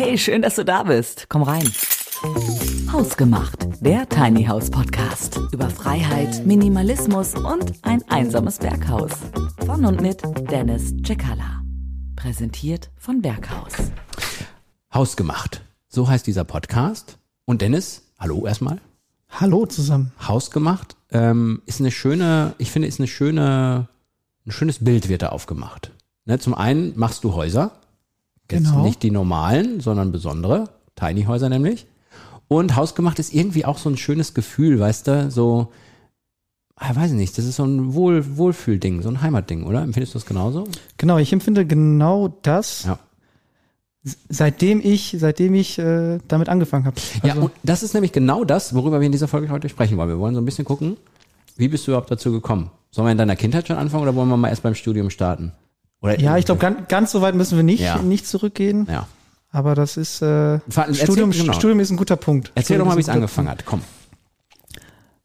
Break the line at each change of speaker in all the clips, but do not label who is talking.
Hey, schön, dass du da bist. Komm rein. Hausgemacht, der Tiny House Podcast über Freiheit, Minimalismus und ein einsames Berghaus. Von und mit Dennis Cekala. Präsentiert von Berghaus.
Hausgemacht. So heißt dieser Podcast. Und Dennis, hallo erstmal.
Hallo zusammen.
Hausgemacht ähm, ist eine schöne, ich finde, ist eine schöne, ein schönes Bild wird da aufgemacht. Ne, zum einen machst du Häuser. Jetzt
Genau.
nicht die normalen, sondern besondere. Tiny Häuser nämlich. Und hausgemacht ist irgendwie auch so ein schönes Gefühl, weißt du, so, ah, weiß ich nicht, das ist so ein Wohl, Wohlfühlding, so ein Heimatding, oder? Empfindest du das genauso?
Genau, ich empfinde genau das,
Ja.
seitdem ich, seitdem ich äh, damit angefangen habe.
Ja, und das ist nämlich genau das, worüber wir in dieser Folge heute sprechen wollen. Wir wollen so ein bisschen gucken, wie bist du überhaupt dazu gekommen? Sollen wir in deiner Kindheit schon anfangen oder wollen wir mal erst beim Studium starten? Oder
ja, ich glaube, ganz, ganz so weit müssen wir nicht,
Ja.
nicht zurückgehen.
Ja.
Aber das ist äh,
Ver- erzähl-
Studium,
genau.
Studium ist ein guter Punkt.
Erzähl
Studium
doch mal, wie es angefangen hat. Komm.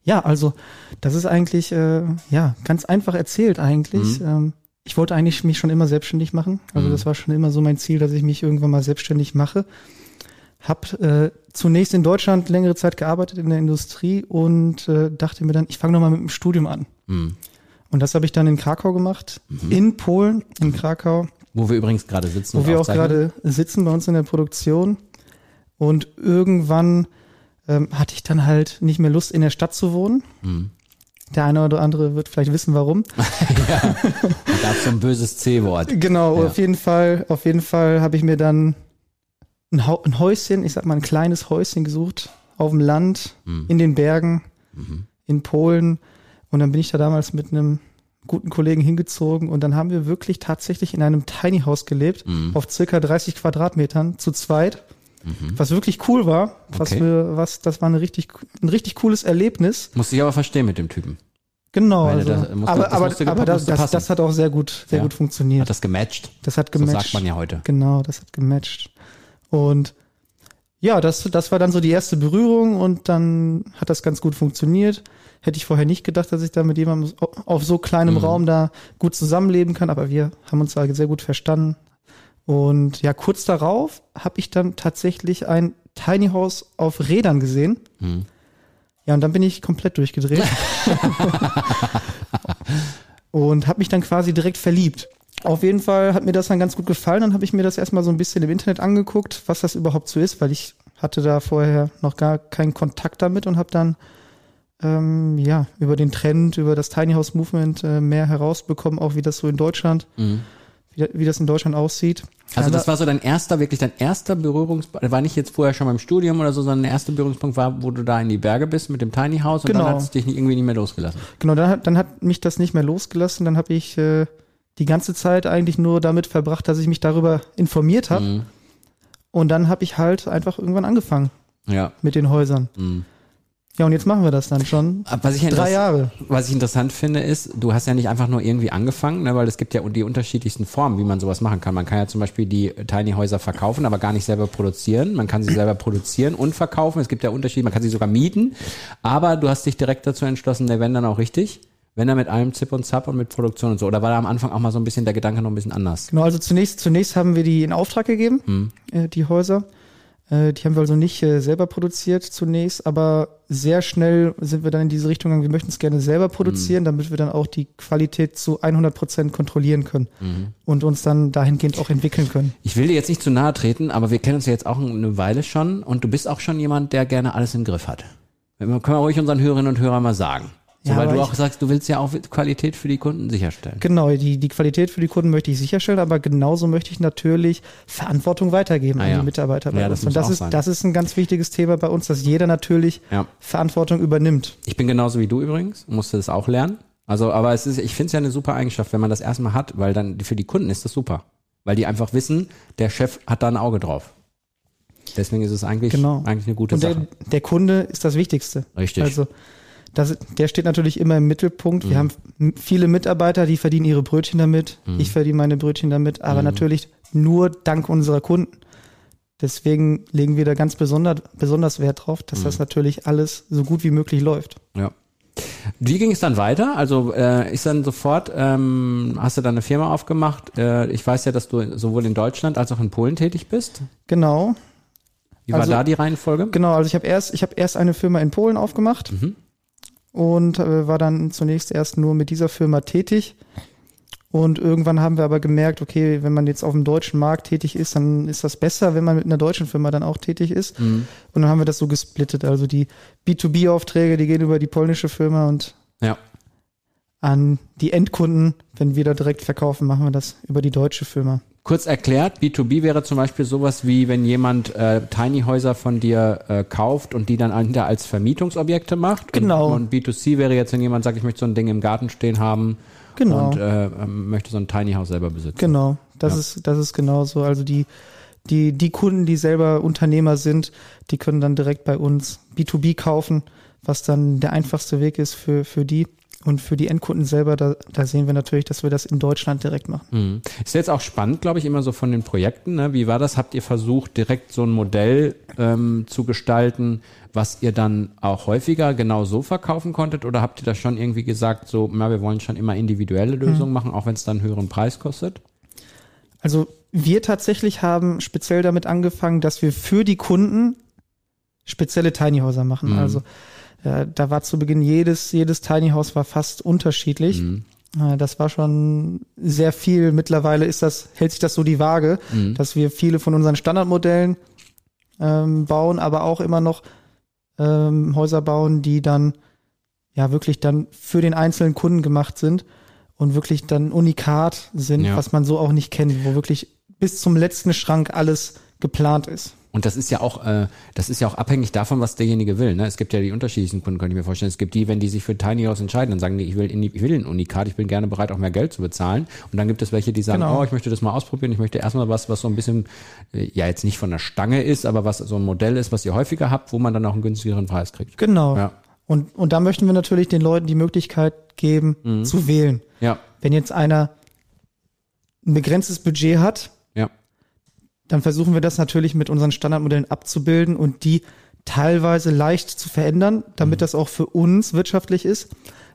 Ja, also das ist eigentlich äh, ja ganz einfach erzählt eigentlich. Ähm, ich wollte eigentlich mich schon immer selbstständig machen. Also
Mhm.
das war schon immer so mein Ziel, dass ich mich irgendwann mal selbstständig mache. Hab äh, zunächst in Deutschland längere Zeit gearbeitet in der Industrie und äh, dachte mir dann, ich fange noch mal mit dem Studium an.
Mhm.
Und das habe ich dann in Krakau gemacht, in Polen, in Krakau,
Wo wir übrigens gerade sitzen.
wo wir auch gerade sitzen bei uns in der Produktion. Und irgendwann ähm, hatte ich dann halt nicht mehr Lust, in der Stadt zu wohnen.
Mhm.
Der eine oder andere wird vielleicht wissen, warum.
Da gab es so ein böses C-Wort.
Genau,
Ja.
auf jeden Fall, auf jeden Fall habe ich mir dann ein, ein Häuschen, ich sag mal ein kleines Häuschen gesucht, auf dem Land,
Mhm.
in den Bergen,
Mhm.
in Polen. Und dann bin ich da damals mit einem guten Kollegen hingezogen und dann haben wir wirklich tatsächlich in einem Tiny House gelebt,
Mhm.
auf circa 30 Quadratmetern, zu zweit,
Mhm.
was wirklich cool war. Was
Okay.
wir, was, das war eine richtig, ein richtig cooles Erlebnis.
Musste ich aber verstehen mit dem Typen.
Genau. Also,
das musste-
aber
das
aber,
musste-
aber das, das, das hat auch sehr gut, sehr
Ja.
gut funktioniert.
Hat das gematcht?
Das hat
So
gematcht.
sagt man ja heute.
Genau, das hat gematcht. Und ja, das, das war dann so die erste Berührung und dann hat das ganz gut funktioniert. Hätte ich vorher nicht gedacht, dass ich da mit jemandem auf so kleinem
Mhm.
Raum da gut zusammenleben kann, aber wir haben uns da sehr gut verstanden. Und ja, kurz darauf habe ich dann tatsächlich ein Tiny House auf Rädern gesehen.
Mhm.
Ja, und dann bin ich komplett durchgedreht. und habe mich dann quasi direkt verliebt. Auf jeden Fall hat mir das dann ganz gut gefallen. Dann habe ich mir das erstmal so ein bisschen im Internet angeguckt, was das überhaupt so ist, weil ich hatte da vorher noch gar keinen Kontakt damit und habe dann ähm, ja über den Trend, über das Tiny House Movement äh, mehr herausbekommen, auch wie das so in Deutschland,
Mhm.
wie, wie das in Deutschland aussieht.
Also das war so dein erster, wirklich dein erster Berührungspunkt, war nicht jetzt vorher schon beim Studium oder so, sondern der erste Berührungspunkt war, wo du da in die Berge bist mit dem Tiny House und
Genau.
dann hat es dich nicht, irgendwie nicht mehr losgelassen.
Genau, dann hat, dann hat mich das nicht mehr losgelassen. Dann habe ich äh, die ganze Zeit eigentlich nur damit verbracht, dass ich mich darüber informiert habe.
Mhm.
Und dann habe ich halt einfach irgendwann angefangen
Ja.
mit den Häusern.
Mhm.
Ja, und jetzt machen wir das dann schon.
Aber Was ich,
Drei Jahre.
was ich interessant finde, ist, du hast ja nicht einfach nur irgendwie angefangen, ne, weil es gibt ja die unterschiedlichsten Formen, wie man sowas machen kann. Man kann ja zum Beispiel die Tiny Häuser verkaufen, aber gar nicht selber produzieren. Man kann sie selber produzieren und verkaufen. Es gibt ja Unterschiede, man kann sie sogar mieten. Aber du hast dich direkt dazu entschlossen, der wenn dann auch richtig. Wenn er mit allem Zip und Zap und mit Produktion und so. Oder war da am Anfang auch mal so ein bisschen der Gedanke noch ein bisschen anders?
Genau, also zunächst, zunächst haben wir die in Auftrag gegeben,
Mhm.
äh, die Häuser. Äh, die haben wir also nicht äh, selber produziert zunächst, aber sehr schnell sind wir dann in diese Richtung gegangen, wir möchten es gerne selber produzieren, damit wir dann auch die Qualität zu 100 Prozent kontrollieren können und uns dann dahingehend auch entwickeln können.
Ich will dir jetzt nicht zu nahe treten, aber wir kennen uns ja jetzt auch eine Weile schon und du bist auch schon jemand, der gerne alles im Griff hat. Können wir ruhig unseren Hörerinnen und Hörern mal sagen. So,
Ja,
weil du
ich-
auch sagst, du willst ja auch Qualität für die Kunden sicherstellen.
Genau, die, die Qualität für die Kunden möchte ich sicherstellen, aber genauso möchte ich natürlich Verantwortung weitergeben
Ah
an
ja.
die Mitarbeiter bei
Ja, das
uns.
muss
Und das ist,
sein.
das ist ein ganz wichtiges Thema bei uns, dass jeder natürlich
Ja.
Verantwortung übernimmt.
Ich bin genauso wie du übrigens, musste das auch lernen. Also, aber es ist, ich finde es ja eine super Eigenschaft, wenn man das erstmal hat, weil dann für die Kunden ist das super. Weil die einfach wissen, der Chef hat da ein Auge drauf. Deswegen ist es eigentlich,
Genau.
eigentlich eine gute
Und der,
Sache.
der Kunde ist das Wichtigste.
Richtig.
Also das, der steht natürlich immer im Mittelpunkt.
Mhm.
Wir haben m- viele Mitarbeiter, die verdienen ihre Brötchen damit.
Mhm.
Ich verdiene meine Brötchen damit, aber natürlich nur dank unserer Kunden. Deswegen legen wir da ganz besonders, besonders Wert drauf, dass
Mhm.
das natürlich alles so gut wie möglich läuft.
ja. Wie ging es dann weiter? Also äh, ist dann sofort, ähm, hast du dann eine Firma aufgemacht? Äh, ich weiß ja, dass du sowohl in Deutschland als auch in Polen tätig bist.
Genau.
Wie war
Also-
da die Reihenfolge?
Genau, also ich habe erst, ich habe erst eine Firma in Polen aufgemacht
Mhm.
Und äh, war dann zunächst erst nur mit dieser Firma tätig. Und irgendwann haben wir aber gemerkt, okay, wenn man jetzt auf dem deutschen Markt tätig ist, dann ist das besser, wenn man mit einer deutschen Firma dann auch tätig ist.
Mhm.
Und dann haben wir das so gesplittet. Also die B2B-Aufträge, die gehen über die polnische Firma und
Ja.
an die Endkunden, wenn wir da direkt verkaufen, machen wir das über die deutsche Firma.
Kurz erklärt, B2B wäre zum Beispiel sowas wie, wenn jemand äh, Tiny Häuser von dir äh, kauft und die dann hinter als Vermietungsobjekte macht.
Genau.
Und, und B2C wäre jetzt, wenn jemand sagt, ich möchte so ein Ding im Garten stehen haben
Genau.
und äh, ähm, möchte so ein Tiny House selber besitzen.
Genau, das
Ja.
ist das ist genauso. Also die die die Kunden, die selber Unternehmer sind, die können dann direkt bei uns B2B kaufen, was dann der einfachste Weg ist für für die und für die Endkunden selber. Da, da sehen wir natürlich, dass wir das in Deutschland direkt machen.
Mhm. Ist jetzt auch spannend, glaube ich, immer so von den Projekten. Ne? Wie war das? Habt ihr versucht, direkt so ein Modell ähm, zu gestalten, was ihr dann auch häufiger genau so verkaufen konntet? Oder habt ihr da schon irgendwie gesagt, so, na, wir wollen schon immer individuelle Lösungen machen, auch wenn es dann einen höheren Preis kostet?
Also wir tatsächlich haben speziell damit angefangen, dass wir für die Kunden spezielle Tiny Häuser machen.
Mhm.
Also äh, da war zu Beginn jedes jedes Tiny House war fast unterschiedlich.
Mhm.
Äh, Das war schon sehr viel. Mittlerweile ist das, hält sich das so die Waage,
Mhm.
dass wir viele von unseren Standardmodellen ähm, bauen, aber auch immer noch ähm, Häuser bauen, die dann ja wirklich dann für den einzelnen Kunden gemacht sind und wirklich dann unikat sind,
Ja.
was man so auch nicht kennt, wo wirklich bis zum letzten Schrank alles geplant ist.
Und das ist ja auch, äh, das ist ja auch abhängig davon, was derjenige will. Ne? Es gibt ja die unterschiedlichsten Kunden, kann ich mir vorstellen. Es gibt die, wenn die sich für Tiny House entscheiden, dann sagen die, ich will, in die, ich will ein Unikat, ich bin gerne bereit, auch mehr Geld zu bezahlen. Und dann gibt es welche, die sagen,
Genau.
oh, ich möchte das mal ausprobieren, ich möchte erstmal was, was so ein bisschen, äh, ja jetzt nicht von der Stange ist, aber was so ein Modell ist, was ihr häufiger habt, wo man dann auch einen günstigeren Preis kriegt.
Genau.
Ja.
Und, und da möchten wir natürlich den Leuten die Möglichkeit geben,
Mhm.
zu wählen.
Ja,
Wenn jetzt einer ein begrenztes Budget hat. Dann versuchen wir das natürlich mit unseren Standardmodellen abzubilden und die teilweise leicht zu verändern, damit das auch für uns wirtschaftlich ist.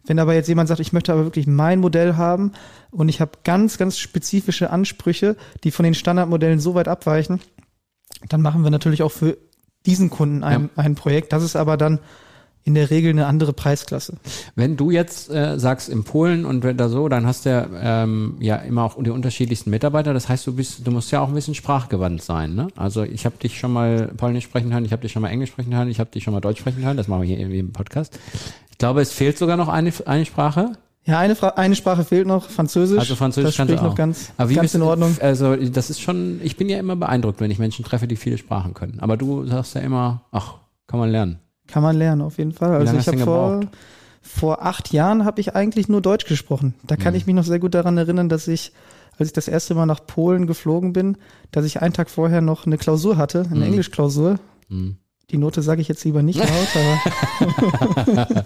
Wenn aber jetzt jemand sagt, ich möchte aber wirklich mein Modell haben und ich habe ganz, ganz spezifische Ansprüche, die von den Standardmodellen so weit abweichen, dann machen wir natürlich auch für diesen Kunden ein, ein Projekt. Das ist aber dann in der Regel eine andere Preisklasse.
Wenn du jetzt äh, sagst in Polen und wenn da so, dann hast du ja, ähm, ja immer auch die unterschiedlichsten Mitarbeiter. Das heißt, du bist, du musst ja auch ein bisschen sprachgewandt sein. Ne? Also ich habe dich schon mal Polnisch sprechen hören, ich habe dich schon mal Englisch sprechen hören, ich habe dich schon mal Deutsch sprechen hören. Das machen wir hier irgendwie im Podcast. Ich glaube, es fehlt sogar noch eine, eine Sprache.
Ja, eine, Fra eine Sprache fehlt noch, Französisch.
Also Französisch
das
kannst du
spricht noch
auch.
ganz,
Aber wie
ganz
bist
in Ordnung.
Also das ist schon, ich bin ja immer beeindruckt, wenn ich Menschen treffe, die viele Sprachen können. Aber du sagst ja immer, ach, kann man lernen.
Kann man lernen, auf jeden Fall. Also ich habe vor, vor acht Jahren habe ich eigentlich nur Deutsch gesprochen. Da kann
Mhm.
ich mich noch sehr gut daran erinnern, dass ich, als ich das erste Mal nach Polen geflogen bin, dass ich einen Tag vorher noch eine Klausur hatte, eine
Mhm.
Englischklausur.
Hm.
Die Note sage ich jetzt lieber nicht laut, aber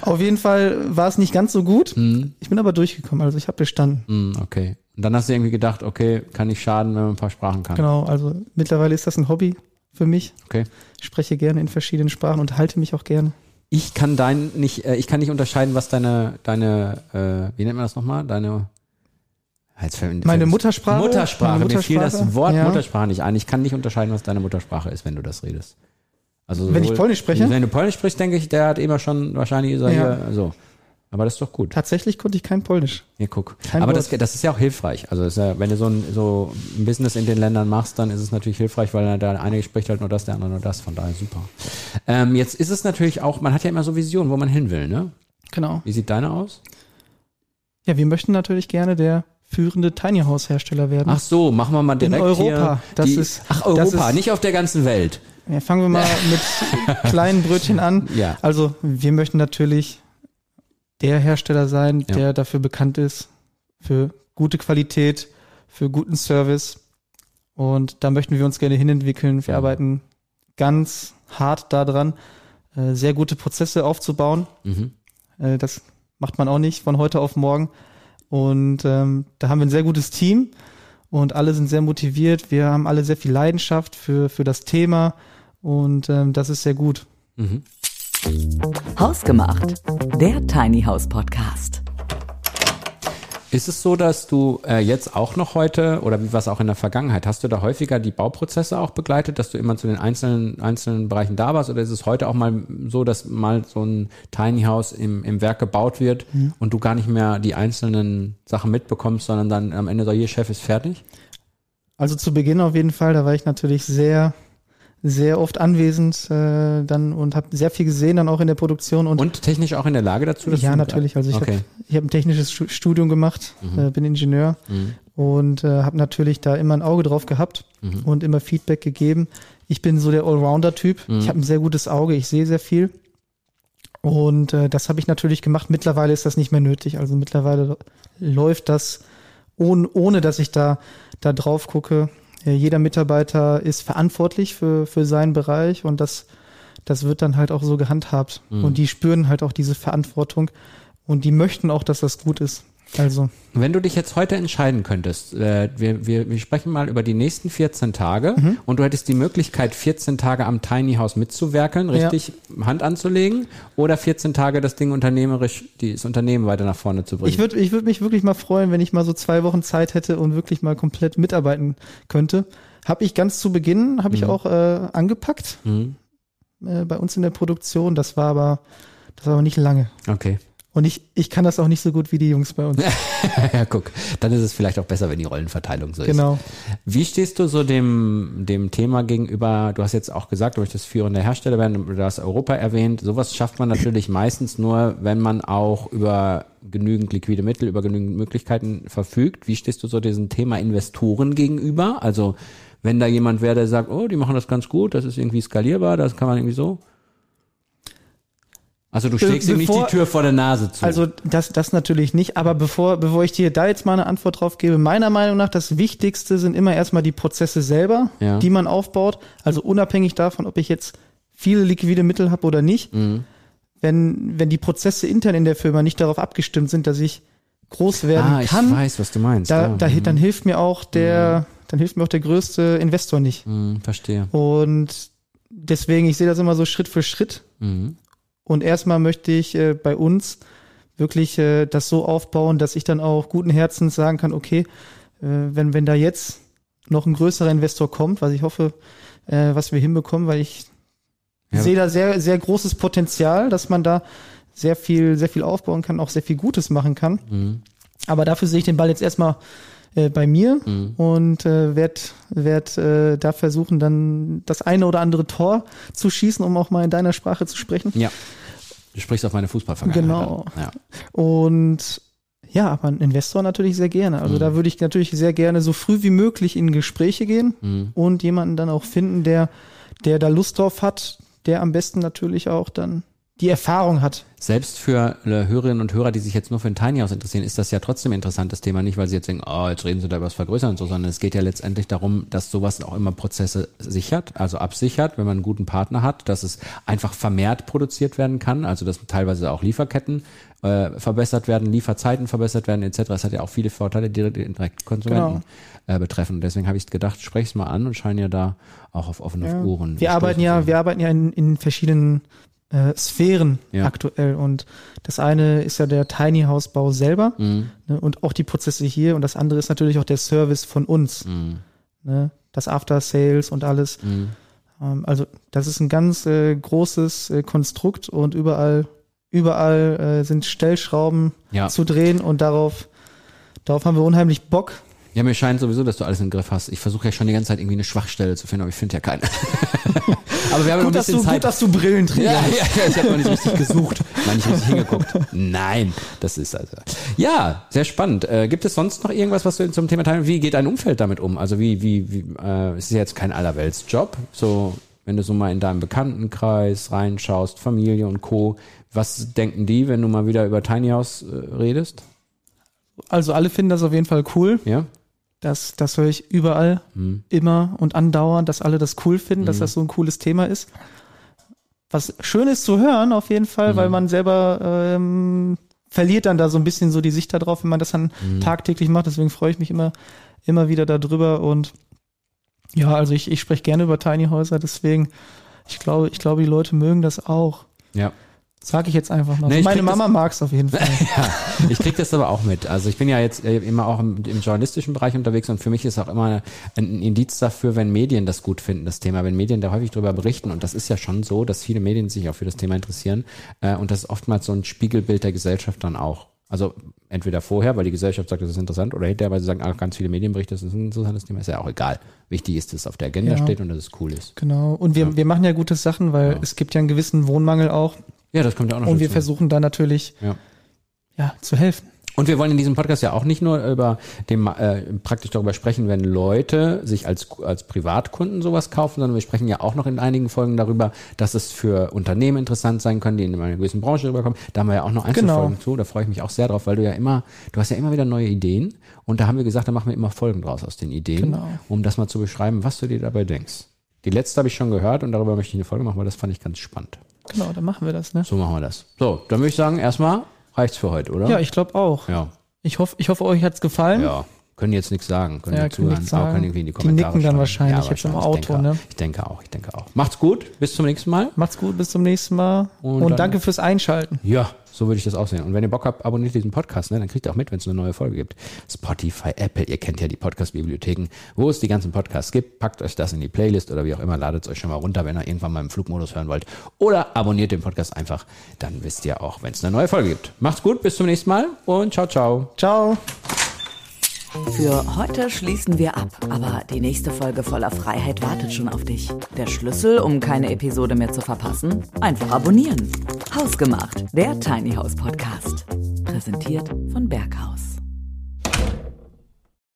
auf jeden Fall war es nicht ganz so gut.
Hm.
Ich bin aber durchgekommen, also ich habe bestanden.
Hm, okay. Und dann hast du irgendwie gedacht, okay, kann nicht schaden, wenn man ein paar Sprachen kann.
Genau, also mittlerweile ist das ein Hobby für mich.
Okay.
Ich spreche gerne in verschiedenen Sprachen und halte mich auch gerne.
Ich kann dein nicht, äh, ich kann nicht unterscheiden, was deine, deine, äh, wie nennt man das nochmal? Deine
Meine Muttersprache.
Muttersprache.
Meine
Mir fiel das
Muttersprache,
Wort
ja.
Muttersprache nicht ein. Ich kann nicht unterscheiden, was deine Muttersprache ist, wenn du das redest. Also
Wenn ich Polnisch spreche?
Wenn du Polnisch sprichst, denke ich, der hat immer schon, wahrscheinlich
Ja.
so. Aber das ist doch gut.
Tatsächlich konnte ich kein Polnisch.
Ja, guck.
Kein
Aber das, das ist ja auch hilfreich. Also ja, wenn du so ein, so ein Business in den Ländern machst, dann ist es natürlich hilfreich, weil der eine spricht halt nur das, der andere nur das. Von daher super. Ähm, jetzt ist es natürlich auch, man hat ja immer so Visionen, wo man hin will, ne?
Genau.
Wie sieht deine aus?
Ja, wir möchten natürlich gerne der führende Tiny House Hersteller werden.
Ach so, machen wir mal direkt
Europa.
hier.
Das
die,
ist-
ach,
das
Europa,
ist-
nicht auf der ganzen Welt.
Ja, fangen wir mal mit kleinen Brötchen an.
Ja.
Also, wir möchten natürlich der Hersteller sein,
Ja.
der dafür bekannt ist, für gute Qualität, für guten Service. Und da möchten wir uns gerne hinentwickeln. Wir
Ja.
arbeiten ganz hart daran, äh, sehr gute Prozesse aufzubauen.
Mhm.
Äh, Das macht man auch nicht von heute auf morgen. Und ähm, da haben wir ein sehr gutes Team und alle sind sehr motiviert. Wir haben alle sehr viel Leidenschaft für, für das Thema und ähm, das ist sehr gut.
Mhm.
Hausgemacht, der Tiny House Podcast.
Ist es so, dass du äh, jetzt auch noch heute oder wie war es auch in der Vergangenheit, hast du da häufiger die Bauprozesse auch begleitet, dass du immer zu den einzelnen, einzelnen Bereichen da warst? Oder ist es heute auch mal so, dass mal so ein Tiny House im, im Werk gebaut wird mhm. und du gar nicht mehr die einzelnen Sachen mitbekommst, sondern dann am Ende so, hier Chef ist fertig?
Also zu Beginn auf jeden Fall, da war ich natürlich sehr sehr oft anwesend äh, dann und habe sehr viel gesehen dann auch in der Produktion und,
und technisch auch in der Lage dazu.
ja, natürlich. Also ich okay. habe ich hab ein technisches Studium gemacht, mhm. äh, bin Ingenieur mhm. und äh, habe natürlich da immer ein Auge drauf gehabt mhm. und immer Feedback gegeben. Ich bin so der Allrounder-Typ. Mhm. Ich habe ein sehr gutes Auge, ich sehe sehr viel. Und äh, das habe ich natürlich gemacht. Mittlerweile ist das nicht mehr nötig. Also mittlerweile läuft das ohne, ohne dass ich da, da drauf gucke. Jeder Mitarbeiter ist verantwortlich für, für seinen Bereich und das, das wird dann halt auch so gehandhabt. Mhm. Und die spüren halt auch diese Verantwortung und die möchten auch, dass das gut ist. Also.
Wenn du dich jetzt heute entscheiden könntest, äh, wir, wir, wir sprechen mal über die nächsten 14 Tage mhm. und du hättest die Möglichkeit, 14 Tage am Tiny House mitzuwerkeln, richtig ja. Hand anzulegen oder 14 Tage das Ding unternehmerisch, das Unternehmen weiter nach vorne zu bringen.
Ich würde ich würd mich wirklich mal freuen, wenn ich mal so zwei Wochen Zeit hätte und wirklich mal komplett mitarbeiten könnte. Habe ich ganz zu Beginn, habe mhm. ich auch äh, angepackt mhm. äh, bei uns in der Produktion. Das war aber, das war aber nicht lange.
Okay.
Und ich, ich kann das auch nicht so gut wie die Jungs bei uns.
ja, guck. Dann ist es vielleicht auch besser, wenn die Rollenverteilung so
genau.
ist. Genau. Wie stehst du so dem, dem Thema gegenüber? Du hast jetzt auch gesagt, du möchtest führender Hersteller werden, du hast Europa erwähnt. Sowas schafft man natürlich meistens nur, wenn man auch über genügend liquide Mittel, über genügend Möglichkeiten verfügt. Wie stehst du so diesem Thema Investoren gegenüber? Also, wenn da jemand wäre, der sagt, oh, die machen das ganz gut, das ist irgendwie skalierbar, das kann man irgendwie so. Also du schlägst ihm nicht die Tür vor der Nase zu.
Also das, das natürlich nicht, aber bevor, bevor ich dir da jetzt mal eine Antwort drauf gebe, meiner Meinung nach das Wichtigste sind immer erstmal die Prozesse selber, ja. die man aufbaut. Also unabhängig davon, ob ich jetzt viele liquide Mittel habe oder nicht. Mhm. Wenn, wenn die Prozesse intern in der Firma nicht darauf abgestimmt sind, dass ich groß werden ah, kann.
Ich weiß, was du meinst.
Da, ja. da, mhm. Dann hilft mir auch der, mhm. dann hilft mir auch der größte Investor nicht.
Mhm, verstehe.
Und deswegen, ich sehe das immer so Schritt für Schritt. Mhm. Und erstmal möchte ich äh, bei uns wirklich äh, das so aufbauen, dass ich dann auch guten Herzens sagen kann, okay, äh, wenn, wenn da jetzt noch ein größerer Investor kommt, was ich hoffe, äh, was wir hinbekommen, weil ich ja. sehe da sehr, sehr großes Potenzial, dass man da sehr viel, sehr viel aufbauen kann, auch sehr viel Gutes machen kann. Mhm. Aber dafür sehe ich den Ball jetzt erstmal äh, bei mir mhm. und äh, werde werd, äh, da versuchen, dann das eine oder andere Tor zu schießen, um auch mal in deiner Sprache zu sprechen.
Ja. Du sprichst auf meine Fußballvergangenheit.
Genau. Ja. Und ja, aber ein Investor natürlich sehr gerne. Also mhm. da würde ich natürlich sehr gerne so früh wie möglich in Gespräche gehen mhm. und jemanden dann auch finden, der, der da Lust drauf hat, der am besten natürlich auch dann die Erfahrung hat.
Selbst für äh, Hörerinnen und Hörer, die sich jetzt nur für ein Tiny House interessieren, ist das ja trotzdem ein interessantes Thema. Nicht, weil sie jetzt denken, oh, jetzt reden sie da über das Vergrößern und so, sondern es geht ja letztendlich darum, dass sowas auch immer Prozesse sichert, also absichert, wenn man einen guten Partner hat, dass es einfach vermehrt produziert werden kann, also dass teilweise auch Lieferketten äh, verbessert werden, Lieferzeiten verbessert werden etc. Das hat ja auch viele Vorteile, die direkt Konsumenten genau. äh, betreffen. deswegen habe ich gedacht, sprech es mal an und scheinen ja da auch auf offene ja. Ohren.
Wir arbeiten ja, wir arbeiten ja in, in verschiedenen äh, Sphären ja. aktuell. Und das eine ist ja der Tiny House Bau selber mhm. ne, und auch die Prozesse hier. Und das andere ist natürlich auch der Service von uns. Mhm. Ne, das After Sales und alles. Mhm. Ähm, also das ist ein ganz äh, großes äh, Konstrukt und überall, überall äh, sind Stellschrauben ja. zu drehen und darauf, darauf haben wir unheimlich Bock.
Ja, mir scheint sowieso, dass du alles im Griff hast. Ich versuche ja schon die ganze Zeit irgendwie eine Schwachstelle zu finden, aber ich finde ja keine.
aber wir haben gut, noch ein bisschen du, Zeit. Gut, dass du Brillen trägst.
Ja, ja, ja, ich habe noch nicht richtig gesucht, Nein, nicht richtig hingeguckt. Nein, das ist also. Ja, sehr spannend. Äh, gibt es sonst noch irgendwas, was du zum Thema teilen? Wie geht dein Umfeld damit um? Also wie, wie, wie äh, es ist ja jetzt kein Allerweltsjob. So, wenn du so mal in deinem Bekanntenkreis reinschaust, Familie und Co. Was denken die, wenn du mal wieder über Tiny House äh, redest?
Also alle finden das auf jeden Fall cool.
Ja.
Das, das höre ich überall, hm. immer und andauernd, dass alle das cool finden, hm. dass das so ein cooles Thema ist. Was schön ist zu hören, auf jeden Fall, hm. weil man selber ähm, verliert dann da so ein bisschen so die Sicht darauf, wenn man das dann hm. tagtäglich macht. Deswegen freue ich mich immer, immer wieder darüber. Und ja, also ich, ich spreche gerne über Tiny Häuser, deswegen, ich glaube, ich glaube, die Leute mögen das auch.
Ja.
Sag ich jetzt einfach mal.
Nee,
so.
ich
Meine Mama mag's auf jeden Fall.
Ja, ich krieg das aber auch mit. Also ich bin ja jetzt äh, immer auch im, im journalistischen Bereich unterwegs und für mich ist auch immer ein Indiz dafür, wenn Medien das gut finden, das Thema, wenn Medien da häufig drüber berichten und das ist ja schon so, dass viele Medien sich auch für das Thema interessieren äh, und das ist oftmals so ein Spiegelbild der Gesellschaft dann auch. Also entweder vorher, weil die Gesellschaft sagt, das ist interessant, oder hinterher, weil sie sagen, ah, ganz viele Medienberichte, das ist ein interessantes Thema, ist ja auch egal. Wichtig ist, dass es auf der Agenda
Ja.
steht und dass es cool ist.
Genau. Und wir, wir machen ja gute Sachen, weil
Ja.
es gibt ja einen gewissen Wohnmangel auch.
Ja, das kommt ja auch noch
Und wir versuchen da natürlich
Ja.
ja, zu helfen.
Und wir wollen in diesem Podcast ja auch nicht nur über dem äh, praktisch darüber sprechen, wenn Leute sich als als Privatkunden sowas kaufen, sondern wir sprechen ja auch noch in einigen Folgen darüber, dass es für Unternehmen interessant sein können, die in einer gewissen Branche rüberkommen. Da haben wir ja auch noch Einzelfolgen
Genau.
zu. Da freue ich mich auch sehr drauf, weil du ja immer, du hast ja immer wieder neue Ideen und da haben wir gesagt, da machen wir immer Folgen draus aus den Ideen,
Genau.
um das mal zu beschreiben, was du dir dabei denkst. Die letzte habe ich schon gehört und darüber möchte ich eine Folge machen, weil das fand ich ganz spannend.
Genau, dann machen wir das, ne?
So machen wir das. So, dann würde ich sagen, erstmal reicht's für heute, oder?
Ja, ich glaube auch.
ja.
Ich hoffe, ich hoffe, euch hat's gefallen.
Ja, können jetzt nichts sagen, können
Ja,
ja,
können
zuhören,
nichts
aber
sagen.
können irgendwie in die
Die
Kommentare
nicken dann wahrscheinlich jetzt im. Auto,
ich denke,
ne?
Ich denke auch, ich denke auch. Macht's gut, bis zum nächsten Mal.
Macht's gut, bis zum nächsten Mal.
Und
Und, danke fürs Einschalten.
Ja, so würde ich das auch sehen. Und wenn ihr Bock habt, abonniert diesen Podcast, ne? dann kriegt ihr auch mit, wenn es eine neue Folge gibt. Spotify, Apple, ihr kennt ja die Podcast-Bibliotheken, wo es die ganzen Podcasts gibt. Packt euch das in die Playlist oder wie auch immer, ladet es euch schon mal runter, wenn ihr irgendwann mal im Flugmodus hören wollt. Oder abonniert den Podcast einfach, dann wisst ihr auch, wenn es eine neue Folge gibt. Macht's gut, bis zum nächsten Mal und ciao, ciao.
Ciao.
Für heute schließen wir ab, aber die nächste Folge voller Freiheit wartet schon auf dich. Der Schlüssel, um keine Episode mehr zu verpassen? Einfach abonnieren. Hausgemacht, der Tiny House Podcast. Präsentiert von Berghaus.